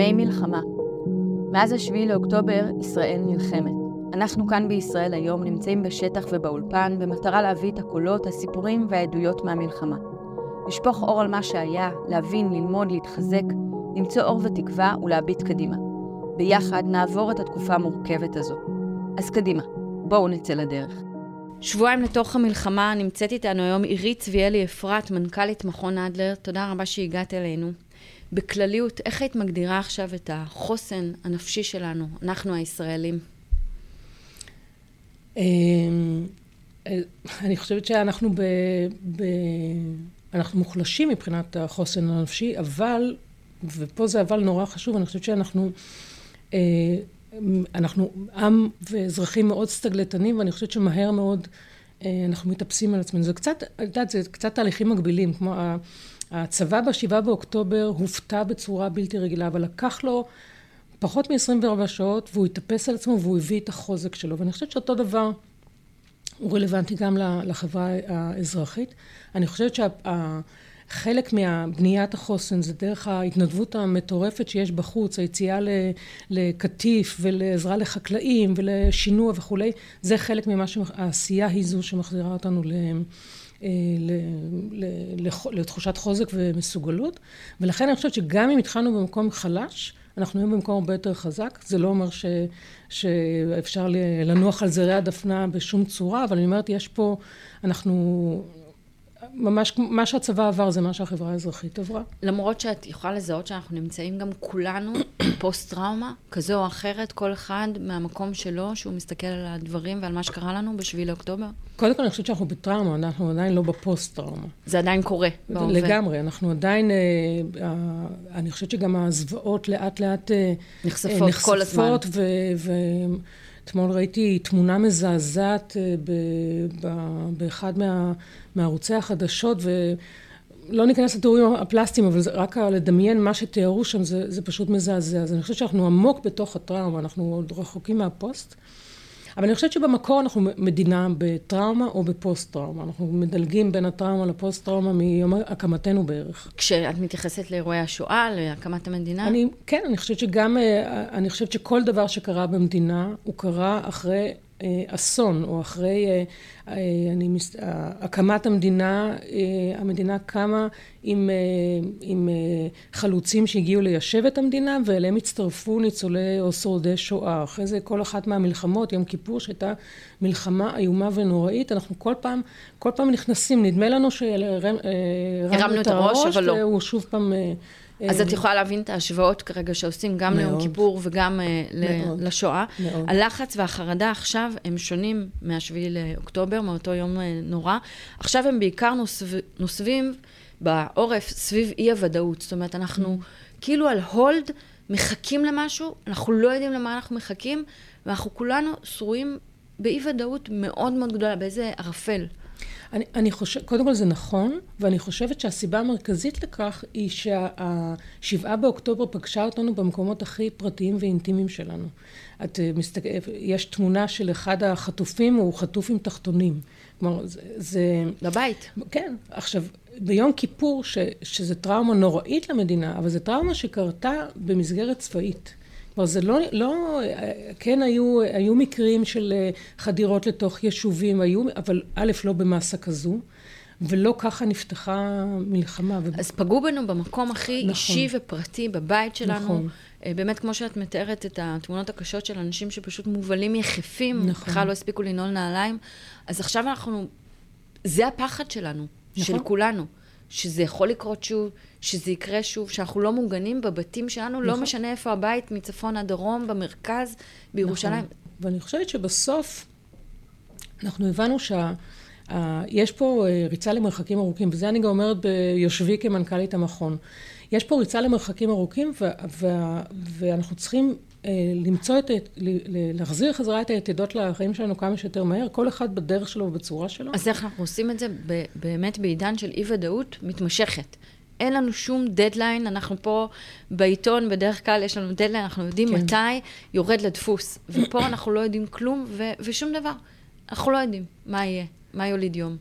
ימי מלחמה. מאז השביעי לאוקטובר ישראל נלחמת. אנחנו כאן בישראל היום נמצאים בשטח ובאולפן במטרה להביא את הקולות, הסיפורים והעדויות מהמלחמה. לשפוך אור על מה שהיה, להבין, ללמוד, להתחזק, למצוא אור ותקווה ולהביט קדימה. ביחד נעבור את התקופה המורכבת הזו. אז קדימה, בואו נצא לדרך. שבועיים לתוך המלחמה נמצאת איתנו היום עירית צביאלי אפרת, מנכ"לית מכון אדלר. תודה רבה שהגעת אלינו. בכלליות, איך היית מגדירה עכשיו את החוסן הנפשי שלנו, אנחנו הישראלים? אמ, אני חושבת שאנחנו ב, ב, אנחנו מוחלשים מבחינת החוסן הנפשי, אבל, ופה זה אבל נורא חשוב, אני חושבת שאנחנו אה, אנחנו עם ואזרחים מאוד סטגלטנים, ואני חושבת שמהר מאוד אה, אנחנו מתאפסים על עצמנו. זה קצת, את יודעת, זה קצת תהליכים מקבילים, כמו הצבא בשבעה באוקטובר הופתע בצורה בלתי רגילה, אבל לקח לו פחות מ-24 שעות, והוא התאפס על עצמו והוא הביא את החוזק שלו. ואני חושבת שאותו דבר הוא רלוונטי גם לחברה האזרחית. אני חושבת שה... חלק מהבניית החוסן זה דרך ההתנדבות המטורפת שיש בחוץ, היציאה לקטיף ולעזרה לחקלאים ולשינוע וכולי, זה חלק ממה שהעשייה היא זו שמחזירה אותנו ל... אה, לתחושת חוזק ומסוגלות, ולכן אני חושבת שגם אם התחלנו במקום חלש, אנחנו היום במקום הרבה יותר חזק. זה לא אומר ש, שאפשר לנוח על זרי הדפנה בשום צורה, אבל אני אומרת, יש פה, אנחנו ממש מה שהצבא עבר זה מה שהחברה האזרחית עברה. למרות שאת יכולה לזהות שאנחנו נמצאים גם כולנו פוסט טראומה כזו או אחרת, כל אחד מהמקום שלו, שהוא מסתכל על הדברים ועל מה שקרה לנו בשביעי לאוקטובר? קודם כל אני חושבת שאנחנו בטראומה, אנחנו עדיין לא בפוסט טראומה. זה עדיין קורה בהווה. לגמרי, אנחנו עדיין, אה, אה, אני חושבת שגם הזוועות לאט לאט אה, נחשפות, נחשפות כל הזמן. ו, ו, אתמול ראיתי תמונה מזעזעת אה, באחד מה, מערוצי החדשות, ולא ניכנס לתיאורים הפלסטיים, אבל רק לדמיין מה שתיארו שם, זה, זה פשוט מזעזע. אז אני חושבת שאנחנו עמוק בתוך הטראומה, אנחנו עוד רחוקים מהפוסט. אבל אני חושבת שבמקור אנחנו מדינה בטראומה או בפוסט-טראומה. אנחנו מדלגים בין הטראומה לפוסט-טראומה מיום הקמתנו בערך. כשאת מתייחסת לאירועי השואה, להקמת המדינה? אני, כן, אני חושבת שגם, אה, אני חושבת שכל דבר שקרה במדינה, הוא קרה אחרי אסון, או אחרי אה, אה, אני, הקמת המדינה, המדינה קמה עם, עם חלוצים שהגיעו ליישב את המדינה, ואליהם הצטרפו ניצולי או שורדי שואה. אחרי זה כל אחת מהמלחמות, יום כיפור, שהייתה מלחמה איומה ונוראית, אנחנו כל פעם, כל פעם נכנסים, נדמה לנו שהרמנו את הראש, אבל לא. והוא שוב פעם... אז את יכולה להבין את ההשוואות כרגע שעושים גם ליום כיפור וגם אה, לשואה. מאוד. הלחץ והחרדה עכשיו הם שונים מהשביעי לאוקטובר, מאותו יום אה, נורא. עכשיו הם בעיקר נוסבים בעורף סביב אי הוודאות. זאת אומרת, אנחנו mm. כאילו על הולד מחכים למשהו, אנחנו לא יודעים למה אנחנו מחכים, ואנחנו כולנו שרויים באי ודאות מאוד מאוד גדולה, באיזה ערפל. אני, אני חושבת, קודם כל זה נכון, ואני חושבת שהסיבה המרכזית לכך היא שהשבעה באוקטובר פגשה אותנו במקומות הכי פרטיים ואינטימיים שלנו. את אה, מסתכל, יש תמונה של אחד החטופים, הוא חטוף עם תחתונים. כלומר, זה... זה לבית. כן. עכשיו, ביום כיפור, ש, שזה טראומה נוראית למדינה, אבל זו טראומה שקרתה במסגרת צבאית. כלומר זה לא, לא, כן היו, היו מקרים של אה, חדירות לתוך יישובים, היו, אבל א', לא במסה כזו. ולא ככה נפתחה מלחמה. אז פגעו בנו במקום הכי נכון. אישי ופרטי, בבית שלנו. נכון. אה, באמת, כמו שאת מתארת את התמונות הקשות של אנשים שפשוט מובלים יחפים, נכון. בכלל לא הספיקו לנעול נעליים. אז עכשיו אנחנו, זה הפחד שלנו, נכון. של כולנו. שזה יכול לקרות שוב, שזה יקרה שוב, שאנחנו לא מוגנים בבתים שלנו, לא נכון. לא משנה איפה הבית, מצפון עד דרום, במרכז, בירושלים. נכון. ואני חושבת שבסוף אנחנו הבנו שה... יש פה אה, ריצה למרחקים ארוכים, וזה אני גם אומרת ביושבי כמנכ"לית המכון. יש פה ריצה למרחקים ארוכים, ו- ו- ואנחנו צריכים למצוא את, להחזיר חזרה את היתדות לחיים שלנו כמה שיותר מהר, כל אחד בדרך שלו ובצורה שלו. אז איך אנחנו עושים את זה באמת בעידן של אי-ודאות מתמשכת? אין לנו שום דדליין, אנחנו פה בעיתון, בדרך כלל יש לנו דדליין, אנחנו יודעים כן. מתי יורד לדפוס. ופה אנחנו לא יודעים כלום ו- ושום דבר. אנחנו לא יודעים מה יהיה, מה יוליד יום.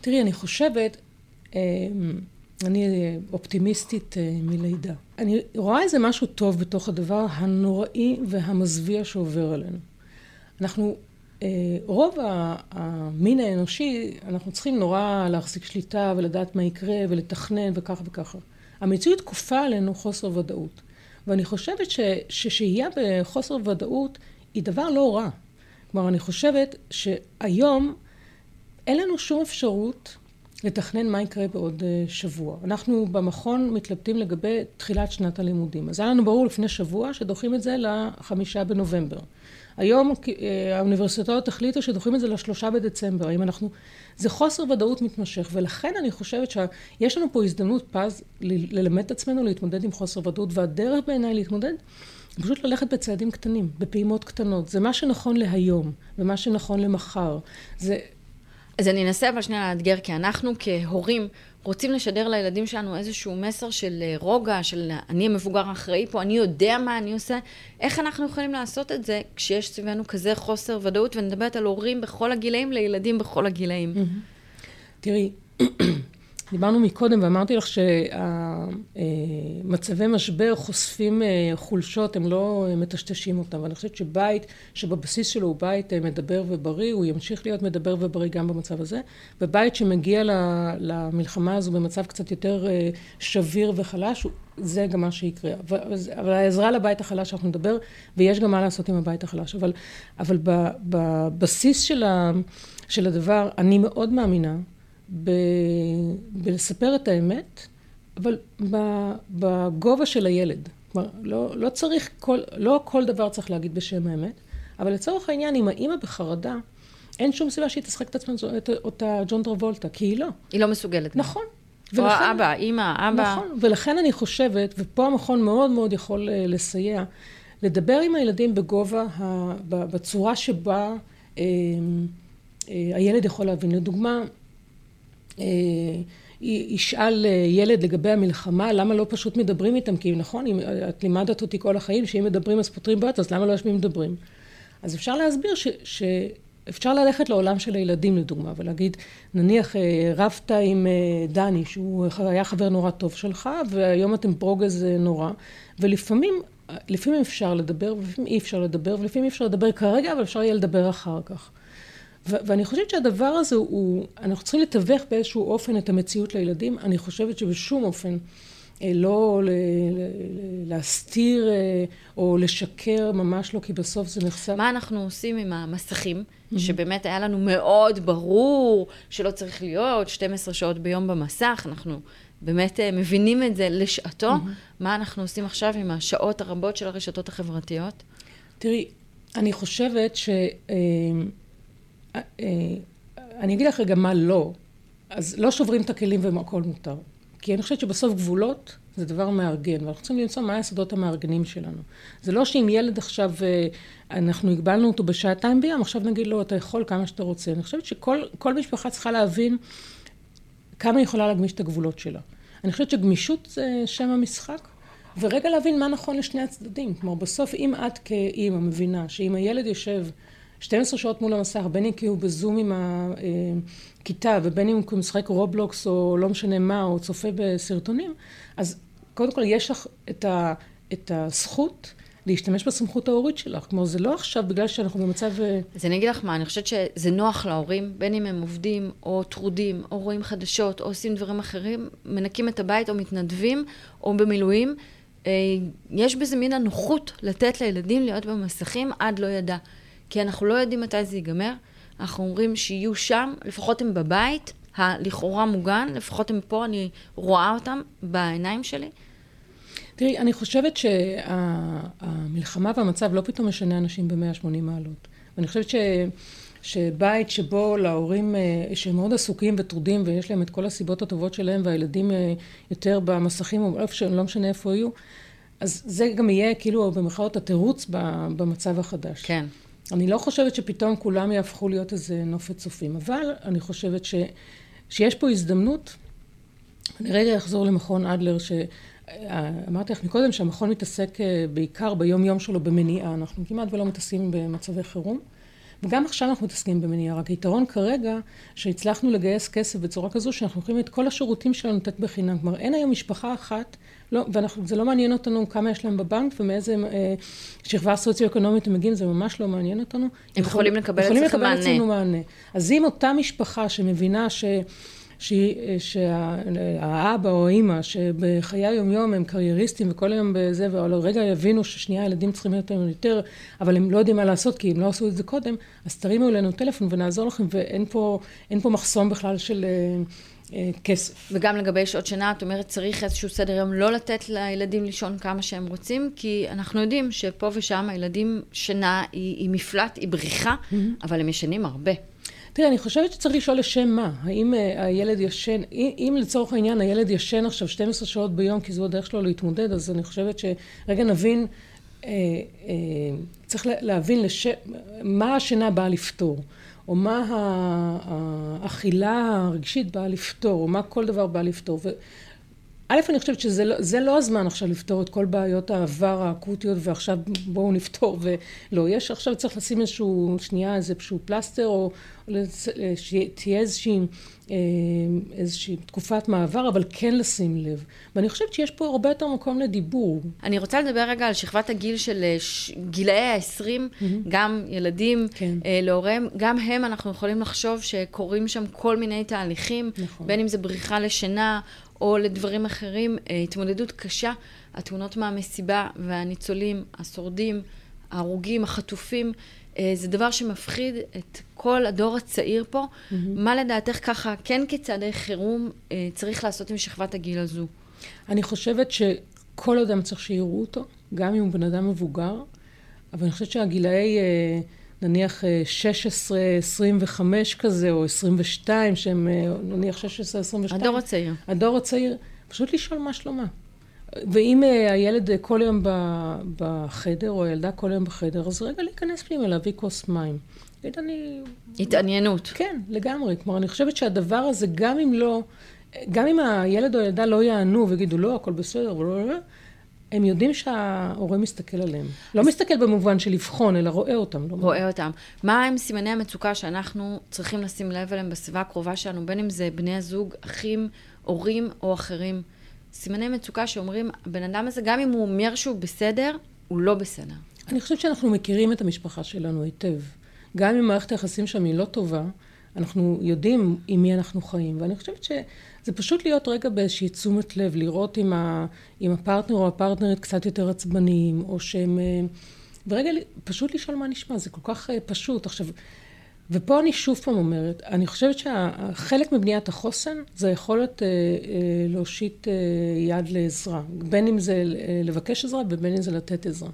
תראי, אני חושבת, אה, אני אופטימיסטית אה, מלידה. אני רואה איזה משהו טוב בתוך הדבר הנוראי והמזוויע שעובר עלינו. אנחנו, אה, רוב המין האנושי, אנחנו צריכים נורא להחזיק שליטה ולדעת מה יקרה ולתכנן וככה וככה. המציאות כופה עלינו חוסר ודאות. ואני חושבת ששהייה בחוסר ודאות היא דבר לא רע. כלומר, אני חושבת שהיום אין לנו שום אפשרות לתכנן מה יקרה בעוד אה, שבוע. אנחנו במכון מתלבטים לגבי תחילת שנת הלימודים. אז היה לנו ברור לפני שבוע שדוחים את זה לחמישה בנובמבר. היום אה, האוניברסיטאות החליטו שדוחים את זה לשלושה בדצמבר. האם אנחנו... זה חוסר ודאות מתמשך, ולכן אני חושבת שיש לנו פה הזדמנות פז ללמד את עצמנו להתמודד עם חוסר ודאות, והדרך בעיניי להתמודד פשוט ללכת בצעדים קטנים, בפעימות קטנות. זה מה שנכון להיום, ומה שנכון למחר. זה אז אני אנסה אבל שנייה לאתגר, כי אנחנו כהורים רוצים לשדר לילדים שלנו איזשהו מסר של אה, רוגע, של אני המבוגר האחראי פה, אני יודע מה אני עושה. איך אנחנו יכולים לעשות את זה כשיש סביבנו כזה חוסר ודאות, ואני מדברת על הורים בכל הגילאים לילדים בכל הגילאים. תראי, דיברנו מקודם ואמרתי לך שהמצבי משבר חושפים אה, חולשות, הם לא אה, מטשטשים אותם. ואני חושבת שבית שבבסיס שלו הוא בית אה, מדבר ובריא, הוא ימשיך להיות מדבר ובריא גם במצב הזה. ובית שמגיע למלחמה הזו במצב קצת יותר שביר וחלש, זה גם מה שיקרה. אבל העזרה לבית החלש אנחנו נדבר, ויש גם מה לעשות עם הבית החלש. אבל, אבל בבסיס של, ה, של הדבר, אני מאוד מאמינה ב... בלספר את האמת, אבל בגובה של הילד. כלומר, לא, לא צריך, כל, לא כל דבר צריך להגיד בשם האמת, אבל לצורך העניין, אם האימא בחרדה, אין שום סיבה שהיא תשחק את עצמה, את אותה ג'ון טרבולטה, כי היא לא. היא לא מסוגלת. נכון. ולכן, או האבא, אימא, אבא. נכון, ולכן אני חושבת, ופה המכון מאוד מאוד יכול אה, לסייע, לדבר עם הילדים בגובה, ה, בצורה שבה אה, אה, הילד יכול להבין. לדוגמה, ישאל אה, ילד לגבי המלחמה, למה לא פשוט מדברים איתם? כי נכון, אם את לימדת אותי כל החיים שאם מדברים אז פותרים בעיות, אז למה לא יושבים מדברים? אז אפשר להסביר ש, שאפשר ללכת לעולם של הילדים לדוגמה, ולהגיד, נניח אה, רבת עם דני, שהוא היה חבר נורא טוב שלך, והיום אתם ברוגז נורא, ולפעמים, לפעמים אפשר לדבר, ולפעמים אי אפשר לדבר, ולפעמים אי אפשר לדבר כרגע, אבל אפשר יהיה לדבר אחר כך. ואני חושבת שהדבר הזה הוא, אנחנו צריכים לתווך באיזשהו אופן את המציאות לילדים. אני חושבת שבשום אופן אה, לא להסתיר אה, או לשקר, ממש לא, כי בסוף זה נחשף. מה אנחנו עושים עם המסכים, שבאמת היה לנו מאוד ברור שלא צריך להיות 12 שעות ביום במסך, אנחנו באמת אה, מבינים את זה לשעתו. מה אנחנו עושים עכשיו עם השעות הרבות של הרשתות החברתיות? תראי, אני חושבת ש... אה, אני אגיד לך רגע מה לא. אז לא שוברים את הכלים והכל מותר. כי אני חושבת שבסוף גבולות זה דבר מארגן, ואנחנו צריכים למצוא מה היסודות המארגנים שלנו. זה לא שאם ילד עכשיו, אה, אנחנו הגבלנו אותו בשעתיים ביום, עכשיו נגיד לו, אתה יכול כמה שאתה רוצה. אני חושבת שכל משפחה צריכה להבין כמה היא יכולה להגמיש את הגבולות שלה. אני חושבת שגמישות זה שם המשחק, ורגע להבין מה נכון לשני הצדדים. כלומר, בסוף אם את כאימא מבינה שאם הילד יושב 12 שעות מול המסך, בין אם כי הוא בזום עם הכיתה ובין אם הוא משחק רובלוקס או לא משנה מה, או צופה בסרטונים, אז קודם כל יש לך את, ה, את הזכות להשתמש בסמכות ההורית שלך. כלומר, זה לא עכשיו בגלל שאנחנו במצב... אה, אז אני אגיד לך מה, אני חושבת שזה נוח להורים, בין אם הם עובדים או טרודים, או רואים חדשות, או עושים דברים אחרים, מנקים את הבית או מתנדבים, או במילואים. אה, יש בזה מין הנוחות לתת לילדים להיות במסכים עד לא ידע. כי אנחנו לא יודעים מתי זה ייגמר. אנחנו אומרים שיהיו שם, לפחות הם בבית, הלכאורה מוגן, לפחות הם פה, אני רואה אותם בעיניים שלי. תראי, אני חושבת שהמלחמה והמצב לא פתאום משנה אנשים ב-180 מעלות. ואני חושבת ש... שבית שבו להורים אה, שהם מאוד עסוקים וטרודים ויש להם את כל הסיבות הטובות שלהם והילדים אה, יותר במסכים או איפה לא משנה איפה יהיו, אז זה גם יהיה כאילו במרכאות התירוץ במצב החדש. כן. אני לא חושבת שפתאום כולם יהפכו להיות איזה נופת צופים, אבל אני חושבת ש, שיש פה הזדמנות. אני רגע אחזור למכון אדלר, שאמרתי לך מקודם שהמכון מתעסק אה, בעיקר ביום יום שלו במניעה, אנחנו כמעט ולא מתעסקים במצבי חירום. וגם עכשיו אנחנו מתעסקים במניעה, רק היתרון כרגע, שהצלחנו לגייס כסף בצורה כזו, שאנחנו יכולים את כל השירותים שלנו לתת בחינם. כלומר, אין היום משפחה אחת, לא, וזה לא מעניין אותנו כמה יש להם בבנק ומאיזה אה, שכבה סוציו-אקונומית הם מגיעים, זה ממש לא מעניין אותנו. הם יכולים מענה. יכולים לקבל אצלנו מענה. אז אם אותה משפחה שמבינה ש... שהאבא או האימא שבחיי היומיום הם קרייריסטים וכל היום בזה ולרגע יבינו ששנייה הילדים צריכים להיות להם יותר אבל הם לא יודעים מה לעשות כי הם לא עשו את זה קודם אז תרימו אלינו טלפון ונעזור לכם ואין פה, פה מחסום בכלל של אה, אה, כסף. וגם לגבי שעות שינה, את אומרת צריך איזשהו סדר יום לא לתת לילדים לישון כמה שהם רוצים, כי אנחנו יודעים שפה ושם הילדים שינה היא, היא מפלט, היא בריחה, mm-hmm. אבל הם ישנים הרבה. תראה, אני חושבת שצריך לשאול לשם מה. האם uh, הילד ישן, אם לצורך העניין הילד ישן עכשיו 12 שעות ביום כי זו הדרך שלו להתמודד, אז אני חושבת שרגע נבין, uh, uh, צריך להבין לש... מה השינה באה לפתור, או מה האכילה הרגשית באה לפתור, או מה כל דבר בא לפתור. א', אני חושבת שזה לא, לא הזמן עכשיו לפתור את כל בעיות העבר האקוטיות ועכשיו בואו נפתור ולא, יש עכשיו צריך לשים איזשהו, שנייה איזשהו פלסטר או שתהיה איזושהי, אה, איזושהי תקופת מעבר אבל כן לשים לב ואני חושבת שיש פה הרבה יותר מקום לדיבור. אני רוצה לדבר רגע על שכבת הגיל של אה, גילאי ה-20, mm-hmm. גם ילדים כן. אה, להוריהם, גם הם אנחנו יכולים לחשוב שקורים שם כל מיני תהליכים, נכון. בין אם זה בריחה לשינה או לדברים אחרים, אה, התמודדות קשה, התאונות מהמסיבה והניצולים, השורדים, ההרוגים, החטופים, אה, זה דבר שמפחיד את כל הדור הצעיר פה. Mm-hmm. מה לדעתך ככה, כן כצעדי חירום, אה, צריך לעשות עם שכבת הגיל הזו? אני חושבת שכל אדם צריך שיראו אותו, גם אם הוא בן אדם מבוגר, אבל אני חושבת שהגילאי... נניח 16, אה, 25 כזה, או 22, שהם אה, נניח 16, 22. הדור הצעיר. הדור הצעיר, פשוט לשאול מה שלומה. ואם אה, הילד כל היום בחדר, או הילדה כל היום בחדר, אז רגע להיכנס פנימה, להביא כוס מים. להגיד, אני... התעניינות. כן, לגמרי. כלומר, אני חושבת שהדבר הזה, גם אם לא, גם אם הילד או הילדה לא יענו ויגידו, לא, הכל בסדר, ולא, לא, לא, הם יודעים שההורה מסתכל עליהם. לא מסתכל במובן של לבחון, אלא רואה אותם. לא רואה אותם. מה הם סימני המצוקה שאנחנו צריכים לשים לב אליהם בסביבה הקרובה שלנו, בין אם זה בני הזוג, אחים, הורים או אחרים? סימני מצוקה שאומרים, הבן אדם הזה, גם אם הוא אומר שהוא בסדר, הוא לא בסדר. אני חושבת שאנחנו מכירים את המשפחה שלנו היטב. גם אם מערכת היחסים שם היא לא טובה, אנחנו יודעים עם מי אנחנו חיים. ואני חושבת ש... זה פשוט להיות רגע באיזושהי תשומת לב, לראות אם, ה, אם הפרטנר או הפרטנרית קצת יותר עצבניים, או שהם... אה, ורגע פשוט לשאול מה נשמע, זה כל כך אה, פשוט. עכשיו, ופה אני שוב פעם אומרת, אני חושבת שחלק מבניית החוסן זה יכולת אה, להושיט יד לעזרה, בין אם זה לבקש עזרה ובין אם זה לתת עזרה.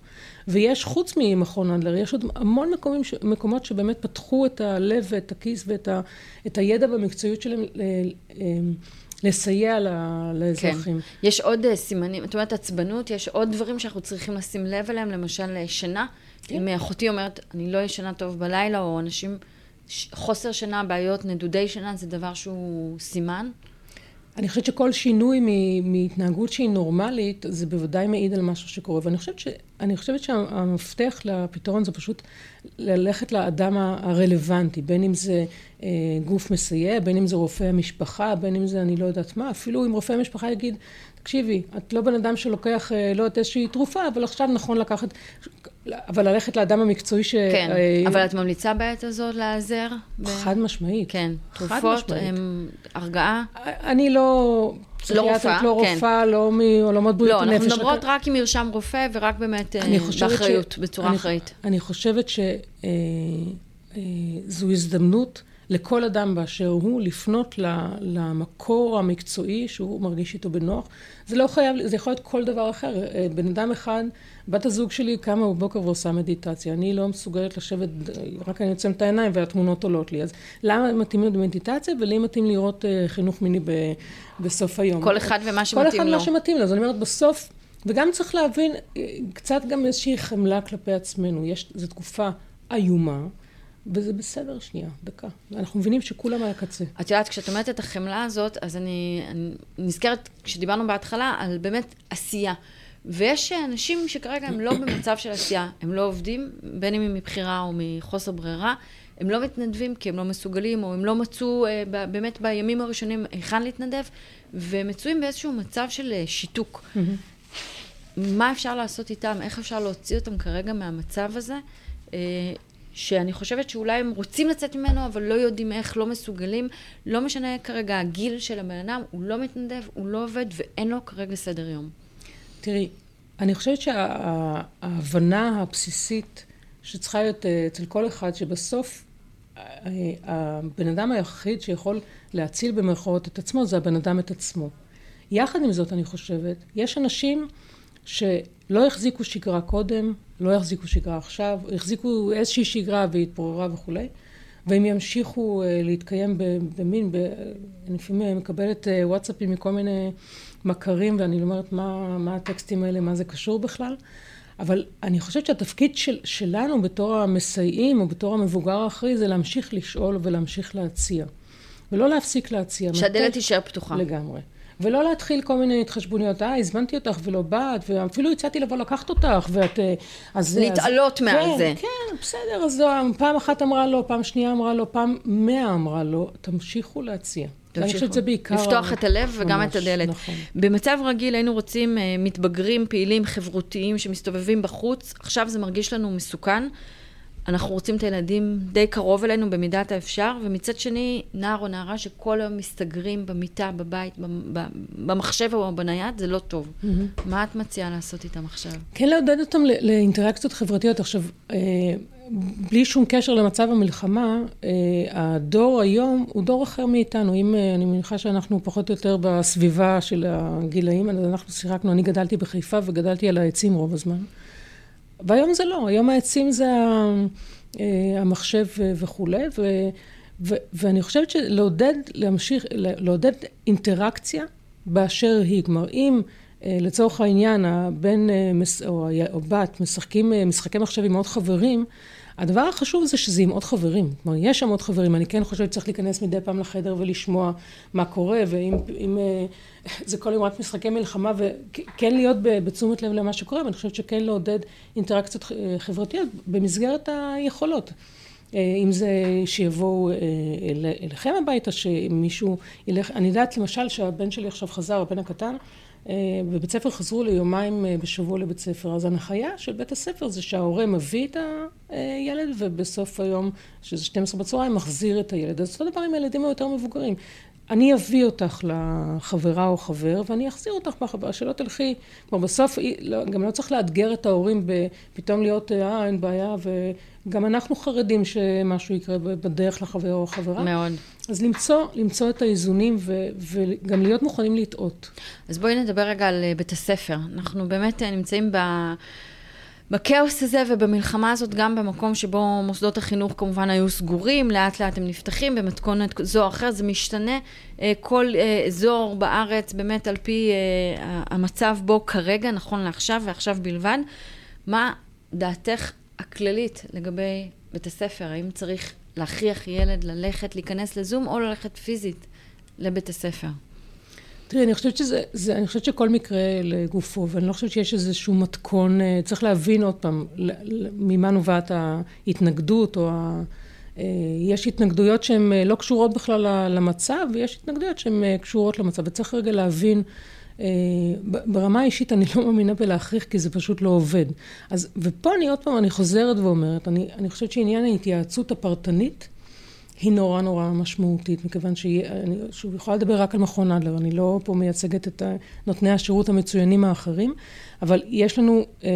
ויש חוץ ממכון אנדלר, יש עוד המון מקומים, מקומות שבאמת פתחו את הלב ואת הכיס ואת ה, את הידע במקצועיות שלהם לסייע לאזרחים. כן. יש עוד uh, סימנים, את אומרת עצבנות, יש עוד דברים שאנחנו צריכים לשים לב אליהם, למשל אה, שינה. כן. אם אחותי אומרת, אני לא ישנה טוב בלילה, או אנשים, חוסר שינה, בעיות, נדודי שינה, זה דבר שהוא סימן. אני חושבת שכל שינוי מהתנהגות שהיא נורמלית, זה בוודאי מעיד על משהו שקורה. ואני חושבת, ש, חושבת שהמפתח לפתרון זה פשוט ללכת לאדם הרלוונטי, בין אם זה אה, גוף מסייע, בין אם זה רופא המשפחה, בין אם זה אני לא יודעת מה, אפילו אם רופא המשפחה יגיד, תקשיבי, את לא בן אדם שלוקח, אה, לא יודעת, איזושהי תרופה, אבל עכשיו נכון לקחת, אבל ללכת לאדם המקצועי ש... כן, אה, אבל את ממליצה בעת הזאת להיעזר? חד משמעית. כן, תרופות הן הרגעה? אני לא... לא רופאה, לא כן. רופאה, לא מעולמות בריאות הנפש. לא, אנחנו מדברות רק עם מרשם רופא ורק באמת אה, באחריות, בצורה אחראית. אני חושבת שזו הזדמנות לכל אדם באשר הוא לפנות למקור המקצועי שהוא מרגיש איתו בנוח. זה לא חייב, זה יכול להיות כל דבר אחר. אה, בן אדם אחד, בת הזוג שלי קמה בבוקר ועושה מדיטציה. אני לא מסוגלת לשבת, רק אני עוצמת את העיניים והתמונות עולות לי. אז למה מתאים לי במדיטציה ולי מתאים לראות אה, חינוך מיני בסוף היום. כל אחד ומה שמתאים לו. כל אחד ומה שמתאים לו. אז אני אומרת, בסוף, וגם צריך להבין אה, קצת גם איזושהי חמלה כלפי עצמנו. יש, זו תקופה איומה. וזה בסדר שנייה, דקה. אנחנו מבינים שכולם על הקצה. את יודעת, כשאת אומרת את החמלה הזאת, אז אני, אני נזכרת, כשדיברנו בהתחלה, על באמת עשייה. ויש אנשים שכרגע הם לא במצב של עשייה, הם לא עובדים, בין אם מבחירה או מחוסר ברירה, הם לא מתנדבים כי הם לא מסוגלים, או הם לא מצאו אה, באמת בימים הראשונים היכן להתנדב, ומצויים באיזשהו מצב של אה, שיתוק. Mm-hmm. מה אפשר לעשות איתם? איך אפשר להוציא אותם כרגע מהמצב הזה? אה, שאני חושבת שאולי הם רוצים לצאת ממנו, אבל לא יודעים איך, לא מסוגלים. לא משנה כרגע הגיל של הבן אדם, הוא לא מתנדב, הוא לא עובד, ואין לו כרגע סדר יום. תראי, אני חושבת שההבנה הבסיסית שצריכה להיות אה, אצל כל אחד, שבסוף אה, הבן אדם היחיד שיכול להציל במרכאות את עצמו, זה הבן אדם את עצמו. יחד עם זאת, אני חושבת, יש אנשים שלא החזיקו שגרה קודם, לא יחזיקו שגרה עכשיו, החזיקו איזושהי שגרה והתפוררה וכולי, והם ימשיכו uh, להתקיים במין, ב, אני לפעמים מקבלת uh, וואטסאפים מכל מיני מכרים, ואני אומרת מה, מה הטקסטים האלה, מה זה קשור בכלל. אבל אני חושבת שהתפקיד של, שלנו בתור המסייעים או בתור המבוגר האחרי זה להמשיך לשאול ולהמשיך להציע. ולא להפסיק להציע. שהדלת תישאר פתוחה. לגמרי. ולא להתחיל כל מיני התחשבוניות, אה, הזמנתי אותך ולא באת, ואפילו הצעתי לבוא לקחת אותך, ואת... אה, אז... להתעלות מעל כן, זה. כן, בסדר, אז פעם אחת אמרה לא, פעם שנייה אמרה לא, פעם מאה אמרה לא, תמשיכו להציע. אני חושבת שזה בעיקר... לפתוח את הלב וגם ממש, את הדלת. נכון. במצב רגיל היינו רוצים uh, מתבגרים, פעילים, חברותיים, שמסתובבים בחוץ. עכשיו זה מרגיש לנו מסוכן. אנחנו רוצים את הילדים די קרוב אלינו במידת האפשר, ומצד שני, נער או נערה שכל היום מסתגרים במיטה, בבית, במחשב או בנייד, זה לא טוב. Mm-hmm. מה את מציעה לעשות איתם עכשיו? כן לעודד אותם לאינטראקציות חברתיות. עכשיו, אה, בלי שום קשר למצב המלחמה, אה, הדור היום הוא דור אחר מאיתנו. אם אה, אני מניחה שאנחנו פחות או יותר בסביבה של הגילאים, אז אנחנו שיחקנו, אני גדלתי בחיפה וגדלתי על העצים רוב הזמן. והיום זה לא, היום העצים זה אה, המחשב וכולי, ו, ו, ואני חושבת שלעודד, להמשיך, לעודד אינטראקציה באשר היא. כלומר, אם אה, לצורך העניין הבן אה, או, או בת משחקים משחקי מחשב עם עוד חברים, הדבר החשוב זה שזה עם עוד חברים. כלומר, יש שם עוד חברים. אני כן חושבת שצריך להיכנס מדי פעם לחדר ולשמוע מה קורה, ואם אם, אה, זה כל יום רק משחקי מלחמה, וכן להיות בתשומת לב למה שקורה, ואני חושבת שכן לעודד אינטראקציות אה, חברתיות במסגרת היכולות. אה, אם זה שיבואו אליכם הביתה, שמישהו ילך, אני יודעת למשל שהבן שלי עכשיו חזר, הבן הקטן, בבית ספר חזרו ליומיים אה, בשבוע לבית ספר. אז הנחיה של בית הספר זה שההורה מביא את הילד ובסוף היום, שזה 12 בצהריים, מחזיר את הילד. אז אותו דבר עם הילדים היותר מבוגרים. אני אביא אותך לחברה או חבר ואני אחזיר אותך בחברה, שלא תלכי, כלומר בסוף לא, גם לא צריך לאתגר את ההורים פתאום להיות, אה אין בעיה וגם אנחנו חרדים שמשהו יקרה בדרך לחבר או החברה. מאוד. אז למצוא, למצוא את האיזונים ו, וגם להיות מוכנים לטעות. אז בואי נדבר רגע על אה, בית הספר. אנחנו באמת אה, נמצאים ב... בכאוס הזה ובמלחמה הזאת, גם במקום שבו מוסדות החינוך כמובן היו סגורים, לאט לאט הם נפתחים במתכונת זו או אחרת, זה משתנה אה, כל אזור בארץ, באמת על פי המצב בו כרגע, נכון לעכשיו ועכשיו בלבד. מה דעתך הכללית לגבי בית הספר? האם צריך להכריח ילד ללכת, להיכנס לזום, או ללכת פיזית לבית הספר? תראי, אני חושבת שזה, זה, אני חושבת שכל מקרה לגופו, ואני לא חושבת שיש איזשהו מתכון, אה, צריך להבין עוד פעם, ממה נובעת ההתנגדות, או ה... אה, יש התנגדויות שהן אה, לא קשורות בכלל למצב, ויש התנגדויות שהן קשורות למצב, וצריך רגע להבין ברמה האישית אני לא מאמינה בלהכריח כי זה פשוט לא עובד. אז, ופה אני עוד פעם, אני חוזרת ואומרת, אני, אני חושבת שעניין ההתייעצות הפרטנית היא נורא נורא משמעותית, מכיוון שאני שוב יכולה לדבר רק על מכון אדלר, אני לא פה מייצגת את נותני השירות המצוינים האחרים, אבל יש לנו אה,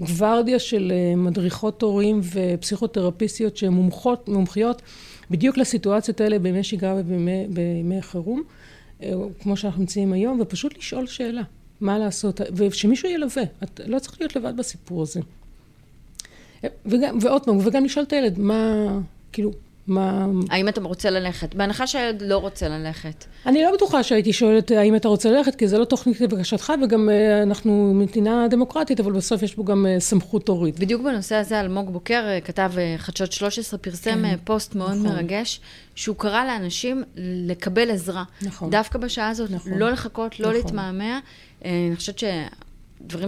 גוורדיה של אה, מדריכות הורים ופסיכותרפיסטיות שהן מומחות, מומחיות בדיוק לסיטואציות האלה בימי שגרה ובימי חירום. אה, כמו שאנחנו נמצאים היום, ופשוט לשאול שאלה, מה לעשות, ושמישהו ילווה, את לא צריך להיות לבד בסיפור הזה. וגם, ועוד פעם, וגם לשאול את הילד, מה, כאילו, מה... האם אתה רוצה ללכת? בהנחה שהילד לא רוצה ללכת. אני לא בטוחה שהייתי שואלת האם אתה רוצה ללכת, כי זה לא תוכנית לבקשתך, וגם uh, אנחנו מדינה דמוקרטית, אבל בסוף יש פה גם uh, סמכות הורית. בדיוק בנושא הזה, אלמוג בוקר uh, כתב חדשות 13, פרסם כן, פוסט מאוד נכון. מרגש, שהוא קרא לאנשים לקבל עזרה. נכון. דווקא בשעה הזאת, נכון. לא לחכות, לא נכון. להתמהמה. אני חושבת ש...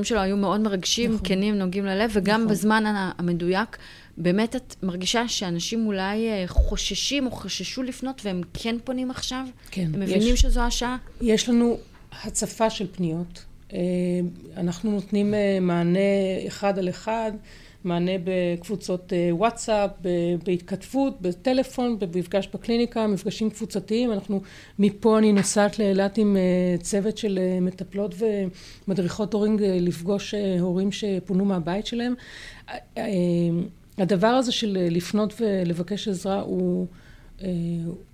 שלו היו מאוד מרגשים, נכון. כנים, נוגעים ללב, וגם נכון. בזמן המדויק, באמת את מרגישה שאנשים אולי אה, חוששים או חששו לפנות, והם כן פונים עכשיו? כן. הם מבינים יש, שזו השעה? יש לנו הצפה של פניות. אה, אנחנו נותנים אה, מענה אחד על אחד. מענה בקבוצות וואטסאפ, בהתכתבות, בטלפון, במפגש בקליניקה, מפגשים קבוצתיים. אנחנו, מפה אני נוסעת לאילת עם צוות של מטפלות ומדריכות הורים לפגוש הורים שפונו מהבית שלהם. הדבר הזה של לפנות ולבקש עזרה הוא,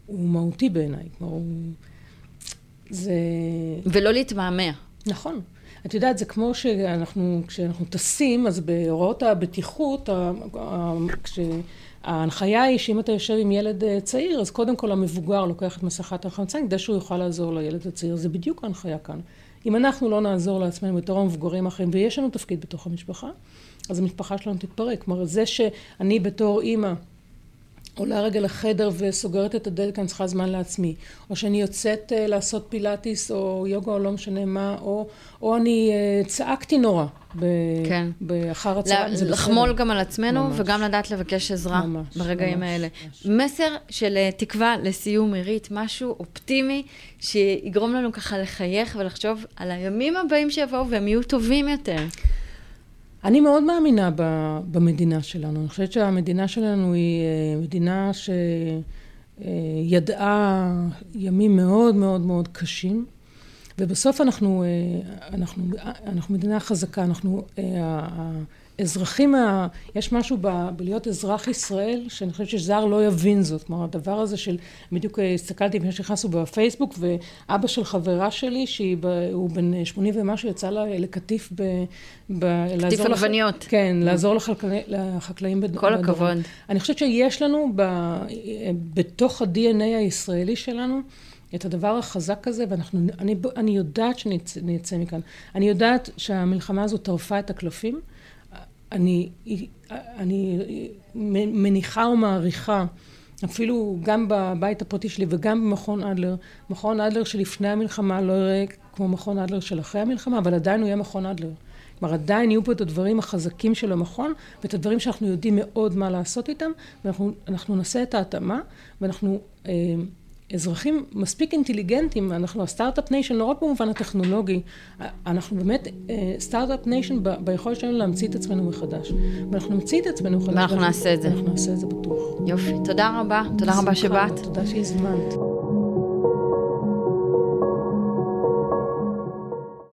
הוא מהותי בעיניי. כלומר, הוא... זה... ולא להתמהמה. נכון. את יודעת, זה כמו שאנחנו, כשאנחנו טסים, אז בהוראות הבטיחות, כשההנחיה היא שאם אתה יושב עם ילד אה, צעיר, אז קודם כל המבוגר לוקח את מסכת החמצן כדי שהוא יוכל לעזור לילד הצעיר. זה בדיוק ההנחיה כאן. אם אנחנו לא נעזור לעצמנו בתור המבוגרים האחרים, ויש לנו תפקיד בתוך המשפחה, אז המשפחה שלנו תתפרק. כלומר, זה שאני בתור אימא עולה רגע לחדר וסוגרת את הדלת, כי אני צריכה זמן לעצמי. או שאני יוצאת uh, לעשות פילאטיס או יוגה או לא משנה מה, או, או אני uh, צעקתי נורא ב- כן. באחר הצהריים, זה בסדר. לחמול גם על עצמנו ממש. וגם לדעת לבקש עזרה ממש, ברגעים ממש, האלה. ממש. מסר של uh, תקווה לסיום עירית, משהו אופטימי שיגרום לנו ככה לחייך ולחשוב על הימים הבאים שיבואו והם יהיו טובים יותר. אני מאוד מאמינה במדינה שלנו. אני חושבת שהמדינה שלנו היא אה, מדינה שידעה ימים מאוד מאוד מאוד קשים, ובסוף אנחנו, אה, אנחנו, אנחנו מדינה חזקה, אנחנו אה, אזרחים, ה... יש משהו ב... בלהיות אזרח ישראל, שאני חושבת שזר לא יבין זאת. כלומר, הדבר הזה של, בדיוק הסתכלתי לפני שנכנסנו בפייסבוק, ואבא של חברה שלי, שהוא בן 80 ומשהו, יצא לה לקטיף ב... ב... קטיף עגבניות. לח... כן, לעזור לחקלאים, לחקלאים בד... כל הכבוד. אני חושבת שיש לנו ב... בתוך ה-DNA הישראלי שלנו, את הדבר החזק הזה, ואני אני יודעת שנצא מכאן. אני יודעת שהמלחמה הזו טרפה את הקלפים. אני, אני מניחה ומעריכה, אפילו גם בבית הפרטי שלי וגם במכון אדלר, מכון אדלר שלפני המלחמה לא יראה כמו מכון אדלר של אחרי המלחמה, אבל עדיין הוא יהיה מכון אדלר. כלומר, עדיין יהיו פה את הדברים החזקים של המכון, ואת הדברים שאנחנו יודעים מאוד מה לעשות איתם, ואנחנו נעשה את ההתאמה, ואנחנו... אה, אזרחים מספיק אינטליגנטים, אנחנו ה start-up nation לא רק במובן הטכנולוגי, אנחנו באמת start-up uh, nation ביכולת שלנו להמציא את עצמנו מחדש. ואנחנו נמציא את עצמנו מחדש. ואנחנו נעשה את זה. אנחנו נעשה את זה בטוח. יופי, תודה רבה, תודה רבה שבאת. תודה שהזמנת.